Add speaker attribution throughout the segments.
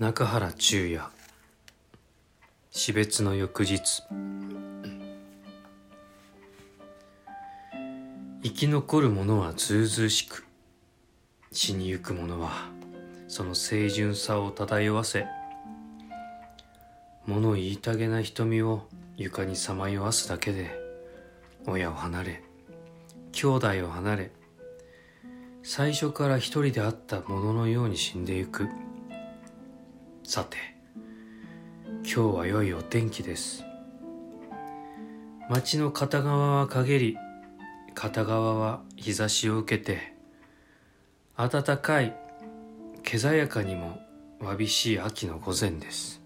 Speaker 1: 中原中也。死別の翌日。生き残る者はずうずうしく死にゆく者はその清純さを漂わせ物言いたげな瞳を床にさまよわすだけで親を離れ兄弟を離れ最初から一人であったもののように死んでゆく。さて今日は良いお天気です。街の片側は陰り片側は日差しを受けて暖かい気ざやかにもわびしい秋の午前です。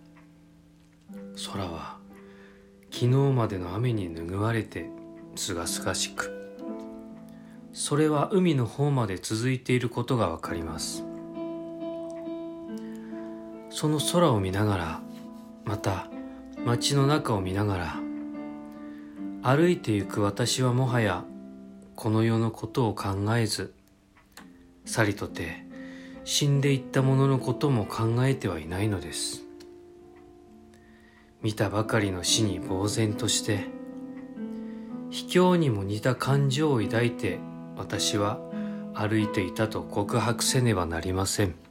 Speaker 1: 空は昨日までの雨に拭われてすがすがしく。それは海の方まで続いていることがわかります。その空を見ながらまた街の中を見ながら歩いてゆく私はもはやこの世のことを考えずさりとて死んでいった者のことも考えてはいないのです。見たばかりの死に呆然として卑怯にも似た感情を抱いて私は歩いていたと告白せねばなりません。